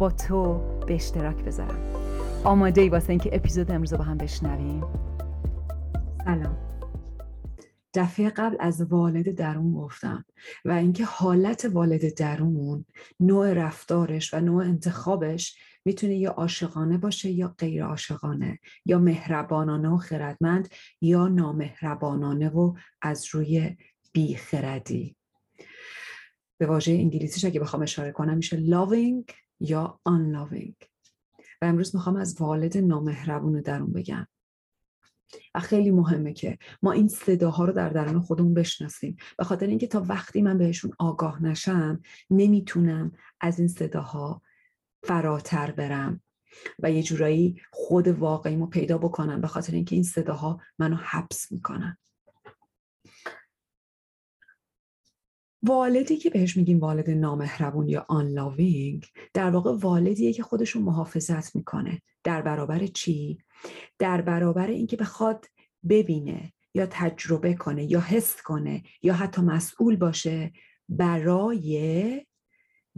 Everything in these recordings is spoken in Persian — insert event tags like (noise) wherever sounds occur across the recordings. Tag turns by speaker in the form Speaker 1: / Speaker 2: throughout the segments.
Speaker 1: با تو به اشتراک بذارم. آماده ای واسه اینکه اپیزود امروز با هم بشنویم. سلام. دفعه قبل از والد درون گفتم و اینکه حالت والد درون نوع رفتارش و نوع انتخابش می‌تونه یا عاشقانه باشه یا غیر عاشقانه یا مهربانانه و خردمند یا نامهربانانه و از روی بیخردی. به واژه انگلیسیش اگه بخوام اشاره کنم میشه loving یا unloving و امروز می‌خوام از والد نامهربون درون بگم. و خیلی مهمه که ما این صداها رو در درون خودمون بشناسیم. به خاطر اینکه تا وقتی من بهشون آگاه نشم نمی‌تونم از این صداها فراتر برم و یه جورایی خود واقعیمو پیدا بکنم. به خاطر اینکه این صداها منو حبس می‌کنن. والدی که بهش میگیم والد نامهربون یا آنلاوینگ در واقع والدیه که خودشو محافظت می‌کنه. در برابر چی؟ در برابر اینکه بخواد ببینه یا تجربه کنه یا حس کنه یا حتی مسئول باشه برای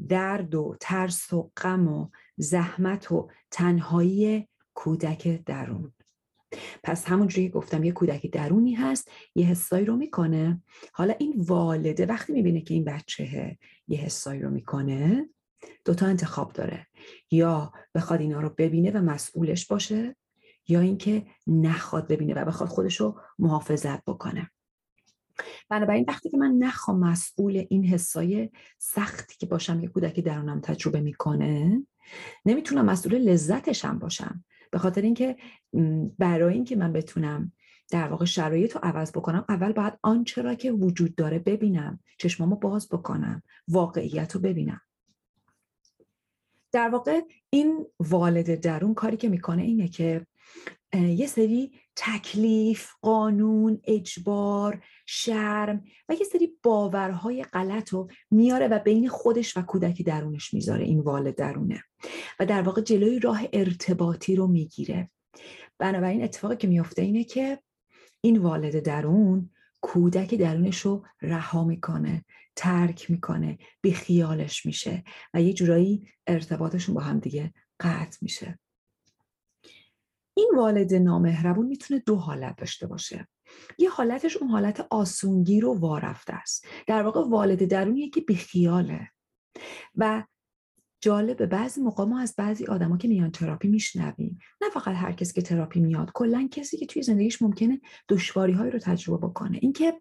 Speaker 1: درد و ترس و غم و زحمت و تنهایی کودک درون. پس همونجوری که گفتم یه کودک درونی هست یه حسایی رو می‌کنه. حالا این والده وقتی می‌بینه که این بچه یه حسایی رو می‌کنه دوتا انتخاب داره. یا بخواد اینا رو ببینه و مسئولش باشه یا اینکه نخواد ببینه و بخواد خودش رو محافظت بکنه. بنابراین وقتی که من نخوام مسئول این حسای سختی که باشم یه کودک درونم تجربه می‌کنه نمی‌تونم مسئول لذتشم باشم. به خاطر اینکه برای اینکه من بتونم در واقع شرایط رو عوض بکنم اول باید آنچه را که وجود داره ببینم چشمامو باز بکنم واقعیت رو ببینم. در واقع این والد درون کاری که می‌کنه اینه که یه سری تکلیف، قانون، اجبار، شرم و یه سری باورهای غلط رو میاره و بین خودش و کودک درونش می‌ذاره این والد درونه و در واقع جلوی راه ارتباطی رو می‌گیره. بنابراین اتفاقی که میفته اینه که این والد درون کودک درونش رو رها می‌کنه ترک می‌کنه بیخیالش میشه و یه جورایی ارتباطشون با هم دیگه قطع میشه. این والد نامهربون می‌تونه دو حالت داشته باشه. یه حالتش اون حالت آسونگیر و وارفته است. در واقع والد درونیه که بیخیاله و جالبه بعضی موقع ما از بعضی آدما که میان تراپی میشنویم نه فقط هر کسی که تراپی میاد کلا کسی که توی زندگیش ممکنه دشواری هایی رو تجربه بکنه. اینکه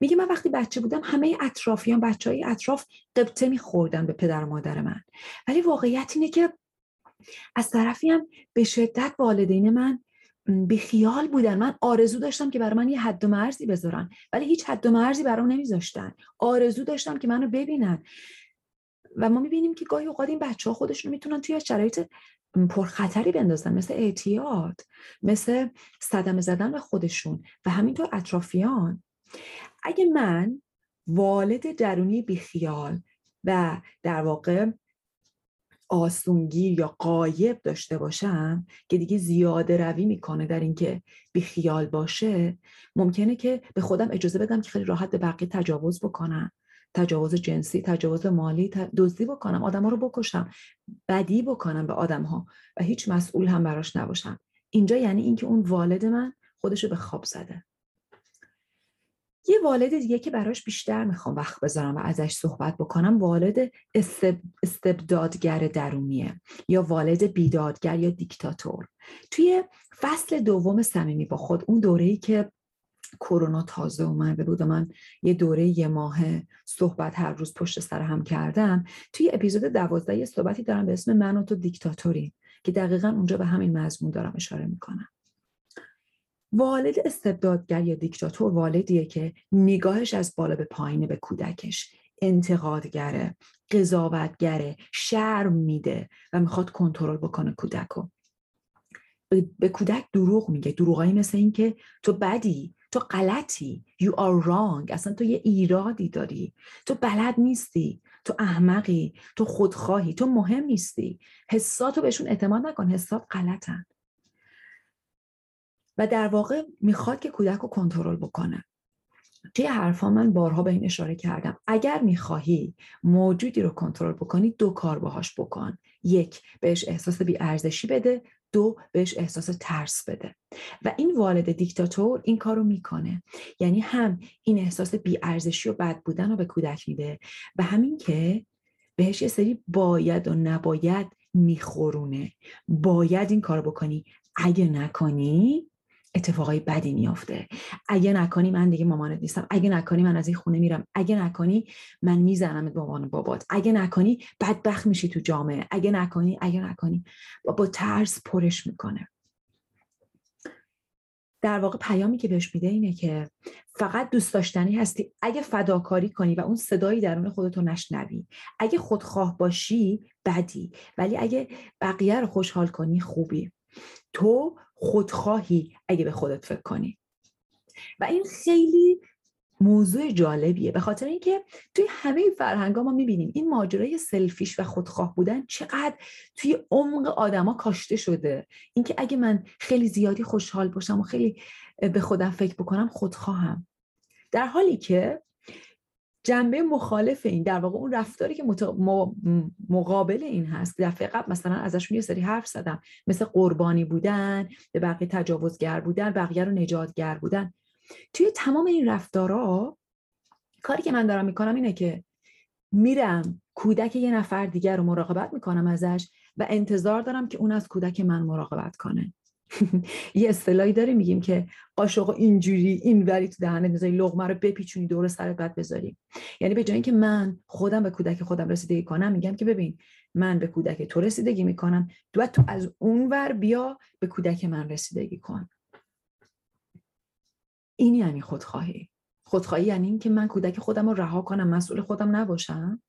Speaker 1: میگه من وقتی بچه بودم همه اطرافیان بچه های اطراف قبطه میخوردن به پدر و مادر من. ولی واقعیت اینه که از طرفی هم به شدت والدین من به خیال بودن. من آرزو داشتم که برای من یه حد و مرزی بذارن ولی هیچ حد و مرزی برام نمیذاشتن. آرزو داشتم که منو ببینن. و ما می‌بینیم که گاهی اوقات این بچه ها خودشون می‌تونن توی شرایط پرخطری بندازن مثل اعتیاد مثل صدمه زدن به خودشون و همینطور اطرافیان. اگه من والد درونی بیخیال و در واقع آسونگیر یا قایب داشته باشم که دیگه زیاده روی می‌کنه در اینکه بیخیال باشه ممکنه که به خودم اجازه بدم که خیلی راحت به بقیه تجاوز بکنم. تجاوز جنسی تجاوز مالی دزدی بکنم آدم ها رو بکشم بدی بکنم به آدم ها و هیچ مسئول هم براش نباشم. اینجا یعنی اینکه اون والد من خودشو به خواب زده. یه والد دیگه که براش بیشتر می‌خوام وقت بذارم و ازش صحبت بکنم والد استبدادگر درونیه یا والد بیدادگر یا دیکتاتور. توی فصل دوم صمیمی با خود اون دوره‌ای که کرونا تازه اومده بود و من یه دوره یه ماه صحبت هر روز پشت سر هم کردم توی اپیزود دوازده یه صحبتی دارم به اسم من و تو دیکتاتوری که دقیقا اونجا به همین مضمون دارم اشاره می‌کنم. والد استبدادگر یا دیکتاتور والدیه که نگاهش از بالا به پایین به کودکش انتقادگره قضاوتگره شرم میده و می‌خواد کنترل بکنه کودک رو به کودک دروغ میگه. دروغایی مثل این که تو بدی تو غلطی you are wrong. اصلا تو یه ایرادی داری. تو بلد نیستی تو احمقی تو خودخواهی تو مهم نیستی. حساتو بهشون اعتماد نکن. حسات غلطن. و در واقع می‌خواد که کودک رو کنترل بکنه. توی حرفا من بارها به این اشاره کردم. اگر می‌خواهی موجودی رو کنترل بکنی دو کار باهاش بکن. یک بهش احساس بیارزشی بده. دو بهش احساس ترس بده. و این والد دیکتاتور این کار رو می‌کنه. یعنی هم این احساس بیارزشی و بد بودن رو به کودک میده و همین که بهش یه سری باید و نباید میخورونه. باید این کار بکنی. اگه نکنی اتفاقای بدی میافته. اگه نکنی من دیگه مامانت نیستم. اگه نکنی من از این خونه میرم. اگه نکنی من می‌زنم به عنوان بابات. اگه نکنی بدبخت میشی تو جامعه. اگه نکنی اگه نکنی. با, با ترس پرش می‌کنه. در واقع پیامی که بهش میده اینه که فقط دوست داشتنی هستی. اگه فداکاری کنی و اون صدایی درون خودتو نشنوی. اگه خودخواه باشی بدی. ولی اگه بقیه رو خوشحال کنی خوبی. تو خودخواهی اگه به خودت فکر کنی. و این خیلی موضوع جالبیه. به خاطر اینکه توی همه فرهنگ ها ما می‌بینیم این ماجرای سلفیش و خودخواه بودن چقدر توی عمق آدما کاشته شده. اینکه اگه من خیلی زیادی خوشحال باشم و خیلی به خودم فکر بکنم خودخواهم. در حالی که جنبه مخالف این در واقع اون رفتاری که مقابل این هست. دفعه قبل مثلا ازشون یه سری حرف زدم. مثل قربانی بودن به بقیه تجاوزگر بودن بقیه رو نجاتگر بودن. توی تمام این رفتارا کاری که من دارم می‌کنم اینه که میرم کودک یه نفر دیگر رو مراقبت می‌کنم ازش و انتظار دارم که اون از کودک من مراقبت کنه. (laughs) یه اصطلاحی داره میگیم که قاشق اینجوری این وری تو دهنت می‌ذاری لغمه رو بپیچونی دور سرت بعد بذاری. یعنی به جای اینکه من خودم به کودک خودم رسیدگی کنم میگم که ببین من به کودک تو رسیدگی می‌کنم. تو تو از اون ور بیا به کودک من رسیدگی کن. این یعنی خودخواهی. خودخواهی یعنی این که من کودک خودم رو رها کنم مسئول خودم نباشم.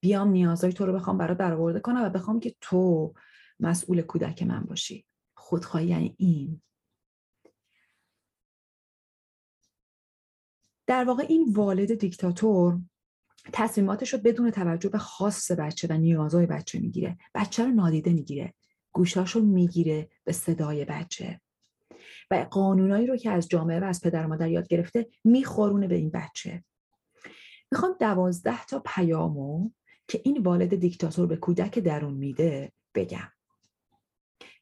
Speaker 1: بیام نیازهای تو رو بخوام برات برآورده کنم و بخوام که تو مسئول کودک من باشی. خودخواهی یعنی این. در واقع این والد دیکتاتور تصمیماتش رو بدون توجه به خاص بچه و نیازهای بچه می‌گیره. بچه رو نادیده می‌گیره. گوشاش رو می‌گیره به صدای بچه. و قانونایی رو که از جامعه و از پدر مادر یاد گرفته میخورونه به این بچه. می‌خوام دوازده تا پیامو که این والد دیکتاتور به کودک درون میده بگم.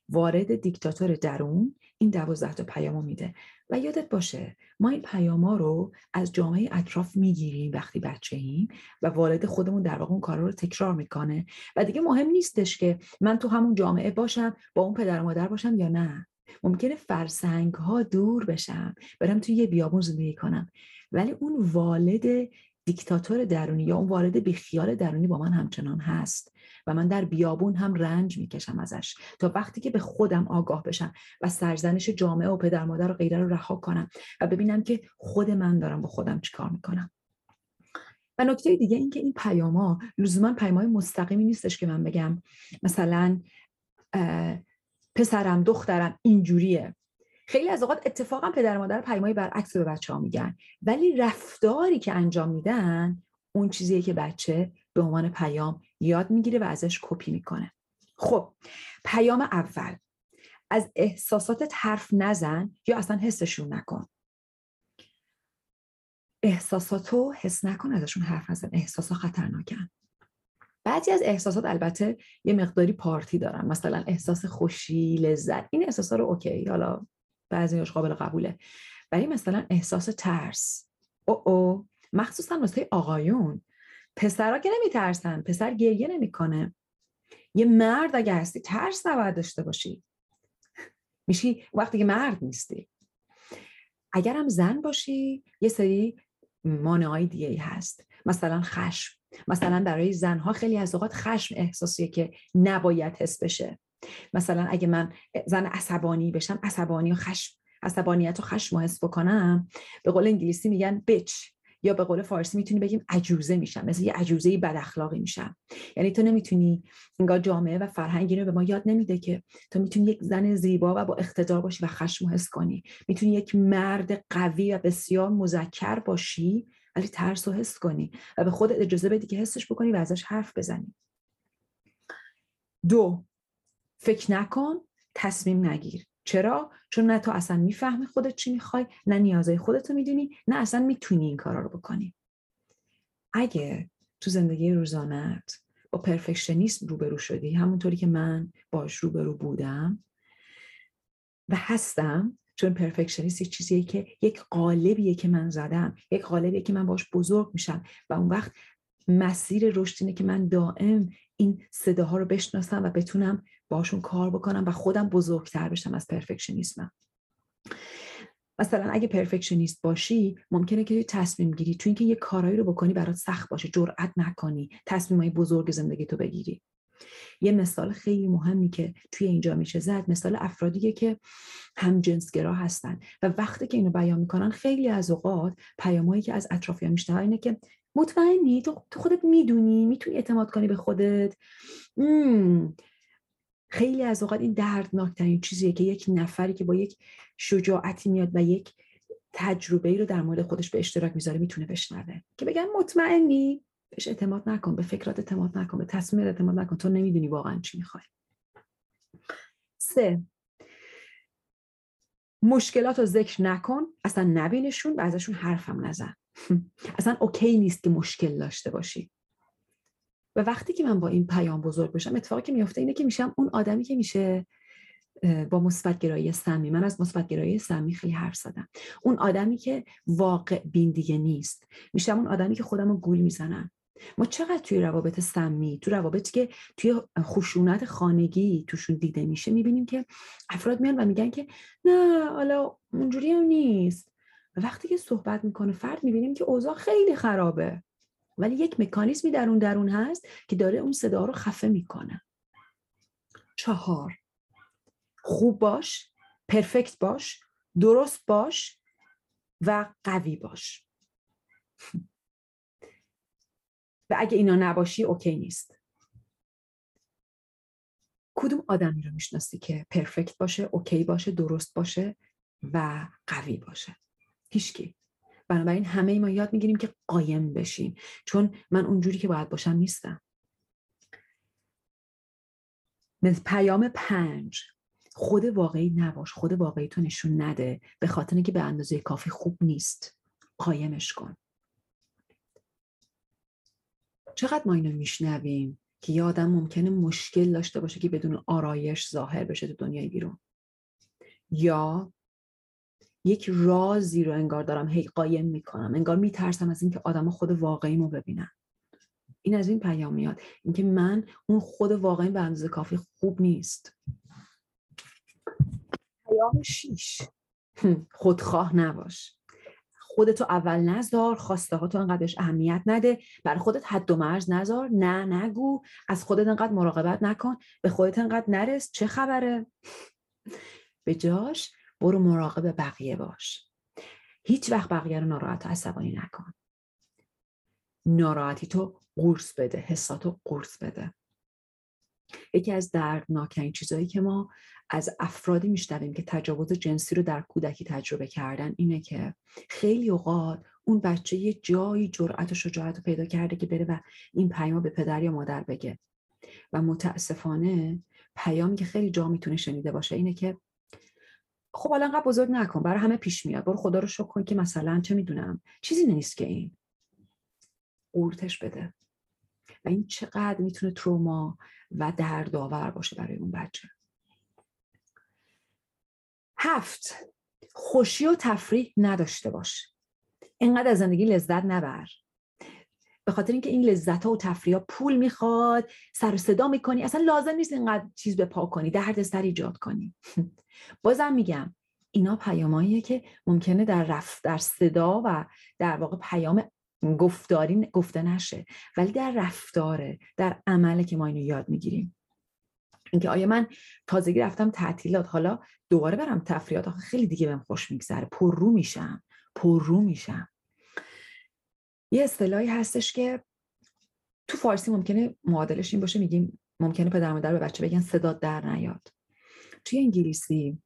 Speaker 1: وارد دیکتاتور درون این دوازده تا پیامو میده. و یادت باشه ما این پیاما رو از جامعه اطراف می‌گیریم وقتی بچه ایم و والد خودمون در واقع اون کارا رو تکرار می‌کنه. و دیگه مهم نیستش که من تو همون جامعه باشم با اون پدر مادر باشم یا نه. ممکنه فرسنگ ها دور بشم برم توی یه بیابون زندگی کنم. ولی اون والد دیکتاتور درونی یا اون والد بیخیال درونی با من همچنان هست. و من در بیابون هم رنج می‌کشم ازش تا وقتی که به خودم آگاه بشم و سرزنش جامعه و پدر مادر و غیره رو رها کنم و ببینم که خود من دارم با خودم چیکار می‌کنم. و نکته دیگه این که این پیاما لزوما پیامای مستقیمی نیستش که من بگم. مثلا پسرم دخترم اینجوریه. خیلی از اوقات اتفاقا پدر مادر پیمای برعکس به بچه ها میگن. ولی رفتاری که انجام میدن اون چیزیه که بچه به عنوان پیام یاد می‌گیره و ازش کپی می‌کنه. خب پیام اول. از احساساتت حرف نزن یا اصلا حسشون نکن. احساساتو حس نکن ازشون حرف نزن. احساسا خطرناکن. بعضی از احساسات البته یه مقداری پارتی دارن. مثلا احساس خوشی لذت. این احساسا رو اوکی حالا بعضیش قابل قبوله. ولی مثلا احساس ترس. او او مخصوصا واسه آقایون. پسرا که نمیترسن پسر گریه نمی‌کنه. یه مرد اگه هستی ترس نباید داشته باشی. میشی وقتی که مرد نیستی. اگرم زن باشی یه سری مانعهای دیگه هست. مثلا خشم. مثلا برای زنها خیلی از اوقات خشم احساسیه که نباید حس بشه. مثلا اگه من زن عصبانی بشم عصبانی و خشم عصبانیت و خشم حس بکنم به قول انگلیسی میگن بچ یا به قول فارسی می‌تونی بگیم عجوزه میشم مثل یه عجوزه بد اخلاقی میشم. یعنی تو نمی‌تونی انگار جامعه و فرهنگ اینو به ما یاد نمیده که تو می‌تونی یک زن زیبا و با اقتدار باشی و خشم حس کنی. می‌تونی یک مرد قوی و بسیار مذکر باشی ولی ترس و حس کنی و به خودت اجازه بدی که حسش بکنی و ازش حرف بزنی. دو فکر نکن تصمیم نگیر. چرا؟ چون نه تو اصلا می‌فهمی خودت چی می‌خوای نه نیازهای خودتو می‌دونی نه اصلا می‌تونی این کارا رو بکنی. اگه تو زندگی روزانت با پرفکشنیسم روبرو شدی همونطوری که من باش روبرو بودم و هستم چون پرفکشنیست یک چیزیه که یک قالبیه که من زدم یک قالبیه که من باش بزرگ میشم و اون وقت مسیر رشد اینه که من دائم این صداها رو بشناسم و بتونم باشون کار بکنم و خودم بزرگتر بشم از پرفکشنیسمم. مثلا اگه پرفکشنیست باشی ممکنه که تصمیم گیری تو اینکه یه کارایی رو بکنی برات سخت باشه جرئت نکنی های بزرگ زندگی تو بگیری. یه مثال خیلی مهمی که توی اینجا میشه زد مثال افرادیه که هم جنسگرا هستن و وقتی که اینو بیان می‌کنن خیلی از اوقات پیامایی که از اطرافیان میشنوه اینه که مطمئنی تو خودت می‌دونی می‌تونی اعتماد کنی به خودت. خیلی از اوقات این دردناکترین چیزیه که یک نفری که با یک شجاعتی میاد و یک تجربه ای رو در مورد خودش به اشتراک می‌ذاره می‌تونه بشنوه. که بگن مطمئنی؟ بهش اعتماد نکن به فکرات اعتماد نکن به تصمیم اعتماد نکن. تو نمی‌دونی واقعا چی می‌خوای. سه. مشکلات رو ذکر نکن. اصلا نبینشون و ازشون حرفم نزن. (laughs) اصلا اوکی نیست که مشکل داشته باشی. و وقتی که من با این پیام بزرگ بشم اتفاقی که میفته اینه که میشم اون آدمی که میشه با مثبت گرایی سمی. من از مثبت گرایی سمی خیلی حرف زدم. اون آدمی که واقع بین دیگه نیست. میشم اون آدمی که خودم گول می‌زنم. ما چقدر توی روابط سمی تو روابطی که توی خشونت خانگی توشون دیده میشه می‌بینیم که افراد میان و میگن که نه حالا اونجوری هم نیست. وقتی که صحبت می‌کنه فرد می‌بینیم که اوضاع خیلی خرابه. ولی یک مکانیزمی در اون درون هست که داره اون صدا رو خفه می‌کنه. چهار. خوب باش پرفکت باش درست باش و قوی باش. و اگه اینا نباشی اوکی نیست. کدوم آدمی رو می‌شناسی که پرفکت باشه اوکی باشه درست باشه و قوی باشه؟ هیچکی بنابراین همه ما یاد می‌گیریم که قایم بشیم. چون من اونجوری که باید باشم نیستم. پیام پنج خود واقعی نباش خود واقعی تو نشون نده به خاطر اینکه به اندازه کافی خوب نیست. قایمش کن. چقدر ما اینو میشنویم که یه آدم ممکنه مشکل داشته باشه که بدون آرایش ظاهر بشه تو دنیای بیرون؟ یا یک رازی رو انگار دارم هی قایم می‌کنم. انگار میترسم از اینکه آدم خود واقعیمو ببینن. این از این پیام میاد. اینکه من اون خود واقعی به اندازه کافی خوب نیست. پیام شیش. خودخواه نباش. خودتو اول نذار خواسته ها تو انقدر اهمیت نده. برای خودت حد و مرز نذار. نه نگو. از خودت انقدر مراقبت نکن. به خودت انقدر نرس. چه خبره؟ به جاش برو مراقب بقیه باش. هیچ وقت بقیه رو ناراحت و عصبانی نکن. ناراحتی تو قورس بده حساتو قورس بده. یکی از دردناکترین چیزهایی که ما از افرادی میشنویم که تجاوز جنسی رو در کودکی تجربه کردن اینه که خیلی اوقات اون بچه یه جایی جرأت و شجاعت رو پیدا کرده که بره و این پیام به پدر یا مادر بگه. و متاسفانه پیامی که خیلی جا می‌تونه شنیده باشه اینه که خب حالا انقدر بزرگ نکن برای همه پیش میاد. برو خدا رو شکر کن که مثلا چه می‌دونم چیزی نیست که این قورتش بده. و این چقدر می‌تونه تروما و دردآور باشه برای اون بچه. هفت خوشی و تفریح نداشته باش. اینقدر از زندگی لذت نبر. به خاطر اینکه این لذت ها و تفریح پول می‌خواد سر و صدا می‌کنی. اصلا لازم نیست اینقدر چیز به پا کنی درد سر ایجاد کنی. (laughs) بازم میگم اینا پیاماییه که ممکنه در رفت در صدا و در واقع پیام گفتاری گفته نشه. ولی در رفتاره در عمله که ما اینو یاد می‌گیریم. اینکه آیا من تازگی رفتم تعطیلات حالا دوباره برم تفریحات خیلی دیگه بهم خوش میگذره. پر رو میشم. پر رو میشم. یه اصطلاحی هستش که تو فارسی ممکنه معادلش این باشه میگیم ممکنه پدر مادر به بچه بگن صدا در نیاد. توی انگلیسی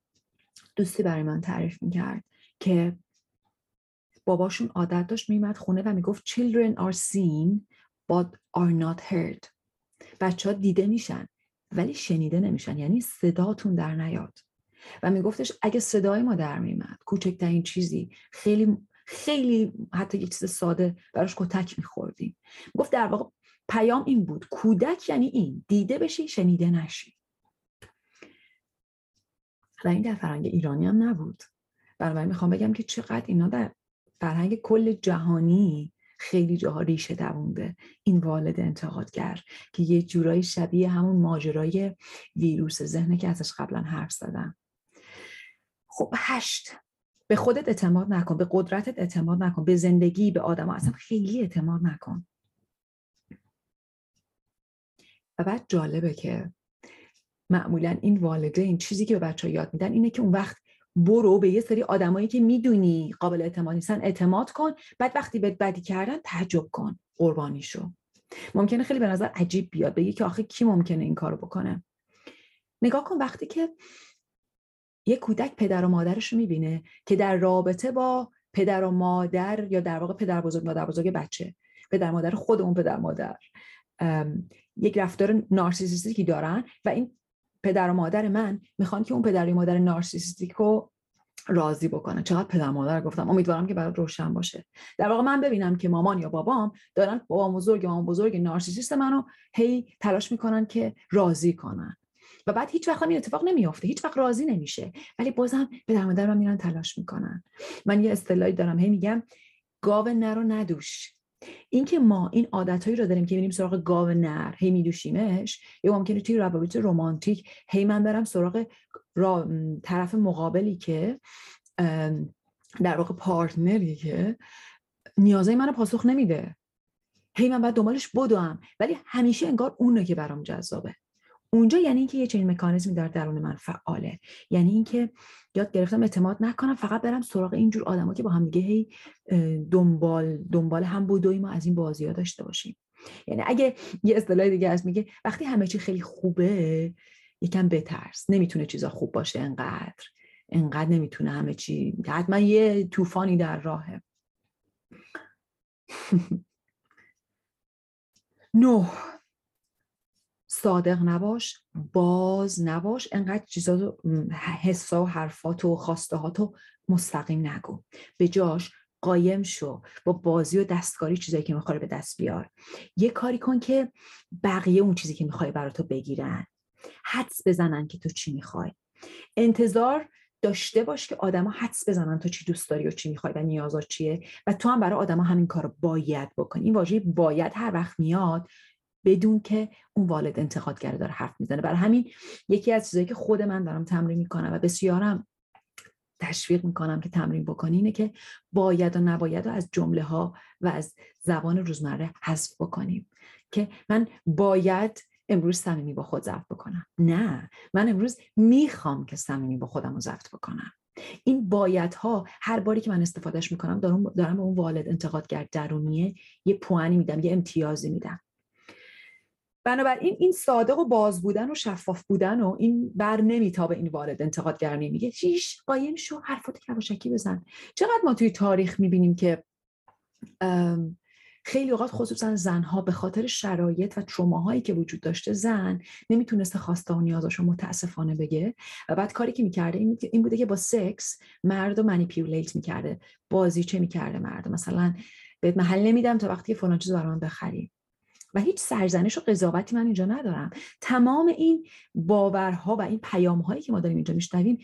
Speaker 1: دوستی برای من تعریف می‌کرد که باباشون عادت داشت میمد خونه و می‌گفت children are seen but are not heard. بچه ها دیده میشن ولی شنیده نمیشن یعنی صداتون در نیاد. و میگفتش اگه صدای ما در میمد کوچکترین چیزی خیلی خیلی حتی یک چیز ساده براش کتک میخوردیم. گفت در واقع پیام این بود کودک یعنی این دیده بشی شنیده نشی و این در فرهنگ ایرانی هم نبود. بنابراین می‌خوام بگم که چقدر اینا در فرهنگ کل جهانی خیلی جاها ریشه دوونده این والد انتقادگر که یه جورایی شبیه همون ماجرای ویروس ذهنه که ازش قبلا حرف زدم. خب هشت به خودت اعتماد نکن به قدرتت اعتماد نکن به زندگی به آدم اصلا خیلی اعتماد نکن. و بعد جالبه که معمولا این والدین چیزی که به بچه ها یاد میدن اینه که اون وقت برو به یه سری آدمایی که می‌دونی قابل اعتماد نیستن اعتماد کن. بعد وقتی بهت بدی کردن تعجب کن قربانی شو ممکنه خیلی به نظر عجیب بیاد بگی که آخه کی ممکنه این کارو بکنه. نگاه کن وقتی که یه کودک پدر و مادرش رو می‌بینه که در رابطه با پدر و مادر یا در واقع پدر بزرگ مادر بزرگ بچه. پدر مادر خودمون پدر مادر. یک رفتار نارسیسیستیکی دارن و این پدر و مادر من می‌خوان که اون پدر و مادر نارسیسیستیک رو راضی بکنن چقدر پدر مادر گفتم. امیدوارم که برات روشن باشه. در واقع من ببینم که مامان یا بابام دارن بابام بزرگ مامان بزرگ نارسیسیست منو هی تلاش می‌کنن که راضی کنن. و بعد هیچ وقت این اتفاق نمیافته. هیچ وقت راضی نمیشه. ولی بازم پدر مادر من میرن تلاش می‌کنن. من یه اصطلاحی دارم. هی میگم گاو نرو ندوش. اینکه ما این عادتهایی رو داریم که میریم سراغ گاو نر هی میدوشیمش یا ممکنه توی روابط رمانتیک هی من برم سراغ را... طرف مقابلی که در واقع پارتنری که نیازهای منو پاسخ نمیده. هی من بعد دنبالش بدوم. ولی همیشه انگار اونه که برام جذابه. اونجا یعنی اینکه یه چنین مکانیزمی در درون من فعاله. یعنی اینکه یاد گرفتم اعتماد نکنم فقط برم سراغ اینجور آدما که با هم دیگه هی دنبال دنبال هم بودوی ما از این بازی ها داشته باشیم. یعنی اگه یه اصطلاح دیگه از میگه وقتی همه چی خیلی خوبه یکم بترس نمی‌تونه چیزا خوب باشه انقدر. انقدر نمی‌تونه همه چی. حتما یه طوفانی در راهه. (laughs) نه. صادق نباش باز نباش انقدر چیزا حسا و حرفات و خواسته تو مستقیم نگو. به جاش قایم شو با بازی و دستکاری چیزایی که می‌خوای به دست بیار. یه کاری کن که بقیه اون چیزی که می‌خوای برای تو بگیرن. حدس بزنن که تو چی می‌خوای. انتظار داشته باش که آدما حدس بزنن تو چی دوست داری و چی می‌خوای و نیازات چیه و تو هم برای آدما همین کار باید بکنی. این واژه باید هر وقت میاد بدون که اون والد انتقادگر داره حرف می‌زنه. برای همین یکی از چیزایی که خود من دارم تمرین می‌کنم و بسیارم تشویق می‌کنم که تمرین بکنی اینه که باید و نباید و از جمله ها و از زبان روزمره حذف بکنیم که من باید امروز صمیمی با خود ضبط بکنم. نه من امروز می‌خوام که صمیمی با خودم رو ضبط بکنم. این ها هر باری که من استفادهش می‌کنم دارم, دارم به اون والد انتقادگر درونیه یه پوانی میدم یه امتیازی میدم. بنابراین این صادق و باز بودن و شفاف بودن و این بر نمیتابه این وارد انتقادگر میگه چیش قایم شو حرفات کوشکی بزن. چقدر ما توی تاریخ می‌بینیم که خیلی اوقات خصوصا زنها به خاطر شرایط و تروماهایی که وجود داشته زن نمی‌تونسته خواسته و نیازاشو متاسفانه بگه. و بعد کاری که می‌کرده این بوده که با سکس مرد و منیپیولیت می‌کرده. بازیچه می‌کرده مرد؟ مثلا بهت محل نمیدم تا وقتی فلان چیز برام بخری. و هیچ سرزنش و قضاوتی من اینجا ندارم. تمام این باورها و این پیامهایی که ما داریم اینجا میشنویم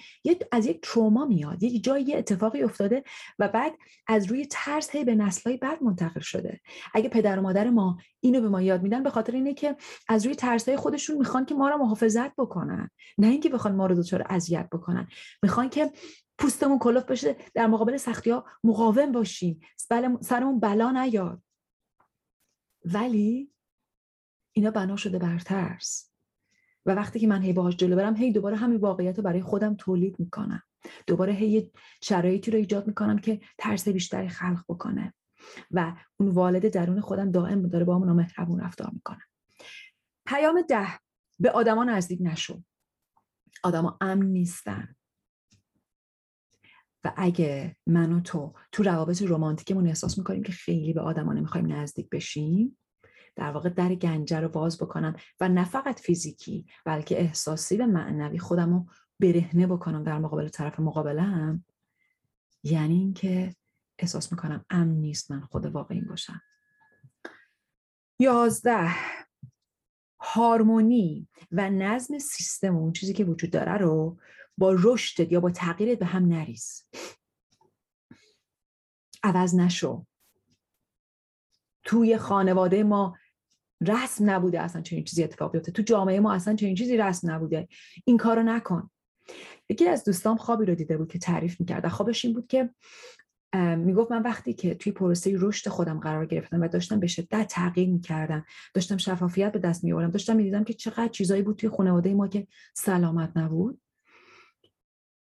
Speaker 1: از یک تروما میاد. یک جایی اتفاقی افتاده و بعد از روی ترس هی به نسلهای بعد منتقل شده. اگه پدر و مادر ما اینو به ما یاد میدن به خاطر اینه که از روی ترس های خودشون می‌خوان که ما رو محافظت بکنن. نه اینکه بخوان ما رو دچار اذیت بکنن. می‌خوان که پوستمون کلوف بشه در مقابل سختی ها مقاوم باشیم. سرمون بلا نیاد. ولی اینا بنا شده بر ترس و وقتی که من هی باهاش جلو برم هی دوباره همین واقعیت رو برای خودم تولید می‌کنم. دوباره هی شرایطی رو ایجاد می‌کنم که ترس بیشتری خلق بکنه. و اون والد درون خودم دائم داره با همون مهربون رفتار می‌کنه. پیام ده به آدما نزدیک نشو. آدما امن نیستن. و اگه من و تو تو روابط رمانتیکمون احساس می‌کنیم که خیلی به آدما نمی‌خوایم نزدیک بشیم در واقع در گنجه رو باز بکنم و نه فقط فیزیکی بلکه احساسی و معنوی خودم رو برهنه بکنم در مقابل طرف مقابلم. یعنی اینکه احساس می‌کنم امن نیست من خود واقعی باشم. یازده هارمونی و نظم سیستم اون چیزی که وجود داره رو با رشدت یا با تغییرت به هم نریز. عوض نشو. توی خانواده ما رسم نبوده اصلا چنین چیزی اتفاق بیفته. تو جامعه ما اصلا چنین چیزی رسم نبوده. این کارو نکن. یکی از دوستام خوابی رو دیده بود که تعریف می‌کرد و خوابش این بود که می‌گفت من وقتی که توی پروسه رشد خودم قرار گرفتم و داشتم به شدت تغییر می‌کردم داشتم شفافیت به دست میآوردم داشتم می‌دیدم که چقدر چیزایی بود توی خانواده ما که سلامت نبود.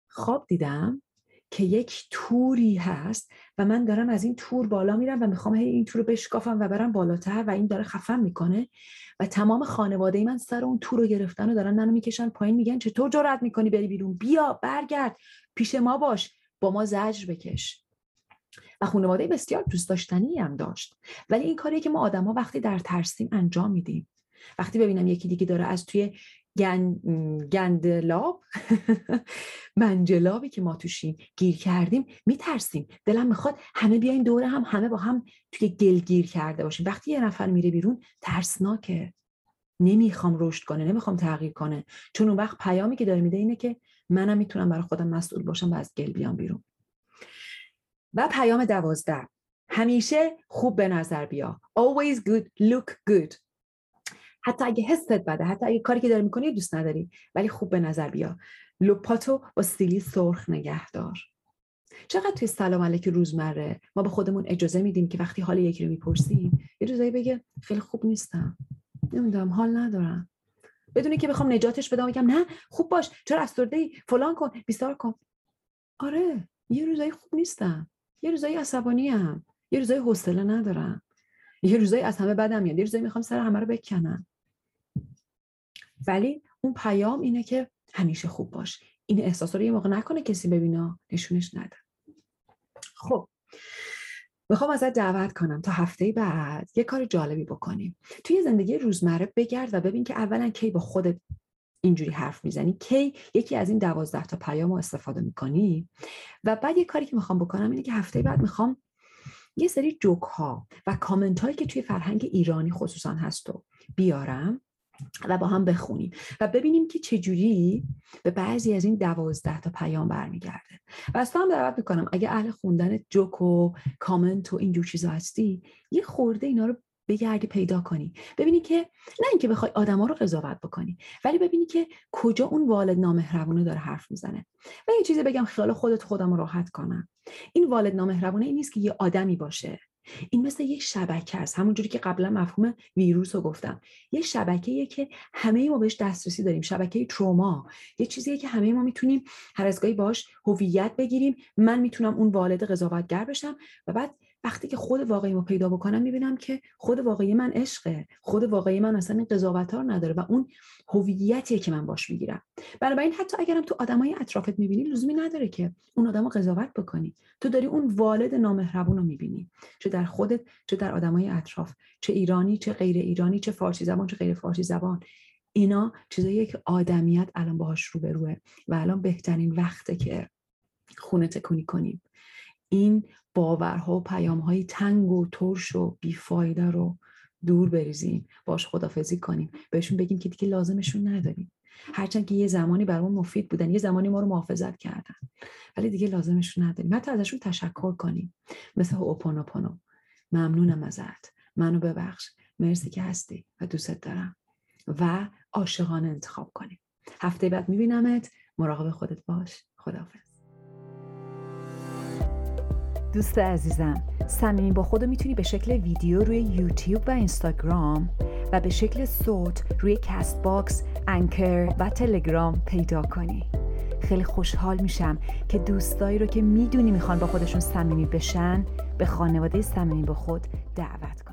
Speaker 1: خواب دیدم. که یک توری هست و من دارم از این تور بالا میرم و می‌خوام هی این تور رو بشکافم و برم بالاتر و این داره خفم می‌کنه و تمام خانواده من سر اون تور رو گرفتن و دارن منو می‌کشن پایین میگن چطور جرأت می‌کنی بری بیرون؟ بیا برگرد. پیش ما باش. با ما زجر بکش. و خانواده بسیار دوست داشتنی هم داشت. ولی این کاری که ما آدما وقتی در ترسیم انجام میدیم. وقتی ببینم یکی دیگه داره از توی گندلاب. (laughs) منجلابی که ما توشیم. گیر کردیم میترسیم. دلم می‌خواد همه بیاین دوره هم همه با هم توی گل گیر کرده باشیم. وقتی یه نفر میره بیرون ترسناکه. نمی‌خوام رشد کنه نمی‌خوام تغییر کنه. چون اون وقت پیامی که داره میده اینه که منم می‌تونم برای خودم مسئول باشم و از گل بیام بیرون. و پیام دوازده. همیشه خوب به نظر بیا. Always good. Look good. حتی اگه حست بده حتی اگه کاری که داری می‌کنی دوست نداری. ولی خوب به نظر بیا. لپاتو با سیلی سرخ نگهدار چقدر توی سلام علیک روزمره؟ ما به خودمون اجازه میدیم که وقتی حال یکی رو می‌پرسیم یه روزایی بگه خیلی خوب نیستم. نمی‌دونم حال ندارم. بدونی که بخوام نجاتش بدم بگم نه خوب باش. چرا افسرده ای فلان کن بیستار کن. آره یه روزایی خوب نیستم. یه روزایی عصبانی هم یه روزایی حوصله ندارم. یه روزایی از همه بدم میاد. یه روزایی می‌خوام سر همه رو بکنم. ولی اون پیام اینه که همیشه خوب باش. این احساس رو یه موقع نکنه کسی ببینه نشونش نده. خب می‌خوام ازت دعوت کنم تا هفته بعد یه کار جالبی بکنیم توی زندگی روزمره بگرد و ببین که اولا کی با خودت اینجوری حرف می‌زنی کی یکی از این دوازده تا پیام رو استفاده می‌کنی. و بعد یه کاری که می‌خوام بکنم اینه که هفته بعد می‌خوام یه سری جوک ها و کامنت هایی که توی فرهنگ ایرانی خصوصا هست و بیارم و با هم بخونیم. و ببینیم که چجوری به بعضی از این دوازده تا پیام برمیگرده. و از تو هم دعوت می‌کنم اگه اهل خوندن جوک و کامنت و اینجور چیزا هستی یه خورده اینا رو بگردی پیدا کنی. ببینی که نه اینکه بخوای آدما رو قضاوت بکنی ولی ببینی که کجا اون والد نامهربونه داره حرف می‌زنه. و یه چیزی بگم خیال خودت خودم راحت کنم. این والد نامهربونه این نیست که یه آدمی باشه. این مثل یک شبکه است. همونجوری که قبلا مفهوم ویروس رو گفتم. یه شبکه که همه ما بهش دسترسی داریم. شبکه تروما. یه چیزیه که همه ما می‌تونیم هر از گاهی باش هویت بگیریم. من می‌تونم اون والد قضاوتگر بشم و بعد وقتی که خود واقعی ما پیدا بکنم می‌بینم که خود واقعی من عشقه. خود واقعی من اصلا این قضاوت نداره و اون هویتیه که من باش می‌گیرم. بنابراین حتی اگرم تو آدمای اطرافت می‌بینی لزومی نداره که اون آدمو قضاوت بکنی. تو داری اون والد نامهربون رو می‌بینی. چه در خودت چه در آدمای اطراف. چه ایرانی چه غیر ایرانی چه فارسی زبان چه غیر فارسی زبان. اینا چیزاییه که آدمیت الان باهاش روبروه و الان بهترین وقته که خونه تکونی کنیم. این باورها و پیامهای تنگ و ترش و بیفایده رو دور بریزیم. باش خدافزی کنیم. بهشون بگیم که دیگه لازمشون نداریم. هرچند که یه زمانی برامون مفید بودن یه زمانی ما رو محافظت کردن. ولی دیگه لازمشون نداریم. حتی ازشون تشکر کنیم. مثل اوپانوپانو ممنونم ازت. منو ببخش. مرسی که هستی و دوستت دارم. و عاشقانه انتخاب کنیم. هفته بعد میبینمت. مراقب خودت باش. خداحافظ. دوست عزیزم صمیمی با خود رو می‌تونی به شکل ویدیو روی یوتیوب و اینستاگرام و به شکل صوت روی کست باکس، انکر و تلگرام پیدا کنی. خیلی خوشحال میشم که دوستایی رو که می‌دونی می‌خوان با خودشون صمیمی بشن به خانواده صمیمی به خود دعوت